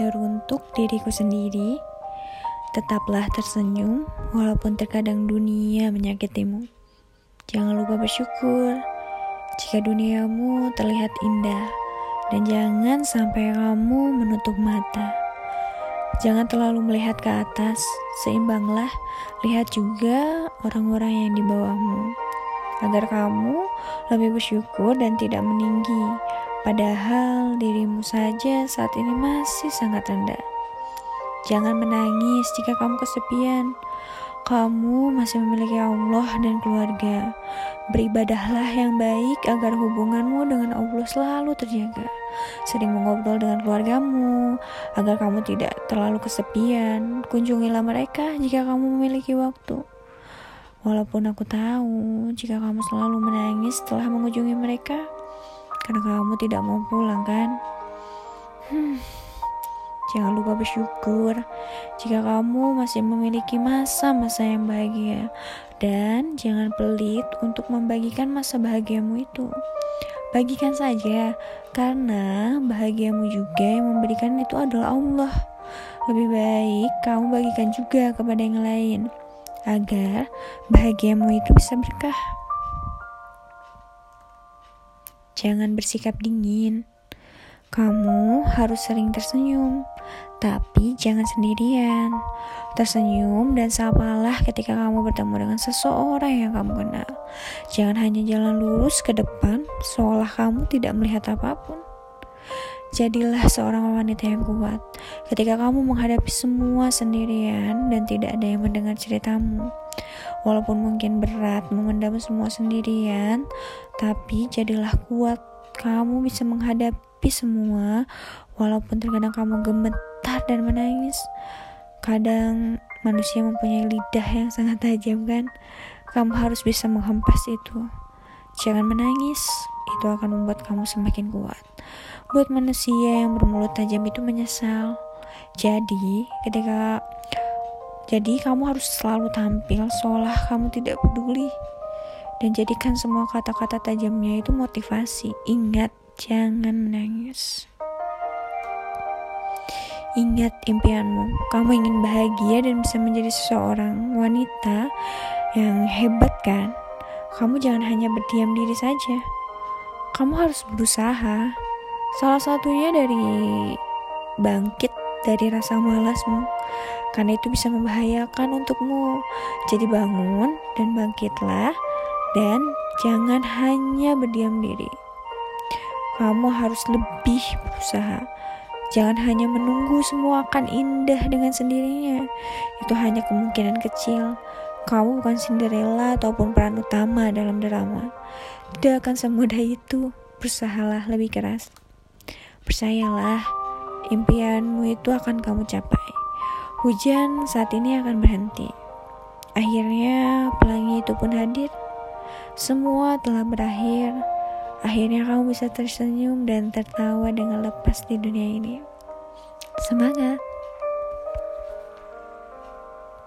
teruntuk diriku sendiri. Tetaplah tersenyum walaupun terkadang dunia menyakitimu. Jangan lupa bersyukur jika duniamu terlihat indah dan jangan sampai kamu menutup mata. Jangan terlalu melihat ke atas, seimbanglah lihat juga orang-orang yang di bawahmu agar kamu lebih bersyukur dan tidak meninggi. Padahal dirimu saja saat ini masih sangat rendah. Jangan menangis jika kamu kesepian. Kamu masih memiliki Allah dan keluarga. Beribadahlah yang baik agar hubunganmu dengan Allah selalu terjaga. Sering mengobrol dengan keluargamu agar kamu tidak terlalu kesepian. Kunjungilah mereka jika kamu memiliki waktu. Walaupun aku tahu jika kamu selalu menangis setelah mengunjungi mereka, karena kamu tidak mau pulang kan? Hmm. Jangan lupa bersyukur jika kamu masih memiliki masa-masa yang bahagia dan jangan pelit untuk membagikan masa bahagiamu itu. Bagikan saja karena bahagiamu juga yang memberikan itu adalah Allah. Lebih baik kamu bagikan juga kepada yang lain agar bahagiamu itu bisa berkah. Jangan bersikap dingin. Kamu harus sering tersenyum, tapi jangan sendirian. Tersenyum dan sapalah ketika kamu bertemu dengan seseorang yang kamu kenal. Jangan hanya jalan lurus ke depan, seolah kamu tidak melihat apa pun. Jadilah seorang wanita yang kuat ketika kamu menghadapi semua sendirian dan tidak ada yang mendengar ceritamu. Walaupun mungkin berat memendam semua sendirian, tapi jadilah kuat. Kamu bisa menghadapi semua, walaupun terkadang kamu gemetar dan menangis. Kadang manusia mempunyai lidah yang sangat tajam kan? Kamu harus bisa menghempas itu. Jangan menangis, itu akan membuat kamu semakin kuat. Buat manusia yang bermulut tajam itu menyesal. Jadi, ketika jadi kamu harus selalu tampil seolah kamu tidak peduli dan jadikan semua kata-kata tajamnya itu motivasi. Ingat, jangan menangis. Ingat impianmu, kamu ingin bahagia dan bisa menjadi seseorang wanita yang hebat kan? Kamu jangan hanya berdiam diri saja. Kamu harus berusaha. Salah satunya dari bangkit dari rasa malasmu. Karena itu bisa membahayakan untukmu. Jadi bangun dan bangkitlah dan jangan hanya berdiam diri. Kamu harus lebih berusaha Jangan hanya menunggu semua akan indah dengan sendirinya. Itu hanya kemungkinan kecil. Kamu bukan Cinderella ataupun peran utama dalam drama. Tidak akan semudah itu. Berusahalah lebih keras. Percayalah, impianmu itu akan kamu capai. Hujan saat ini akan berhenti. Akhirnya pelangi itu pun hadir. Semua telah berakhir. Akhirnya kamu bisa tersenyum dan tertawa dengan lepas di dunia ini. Semangat!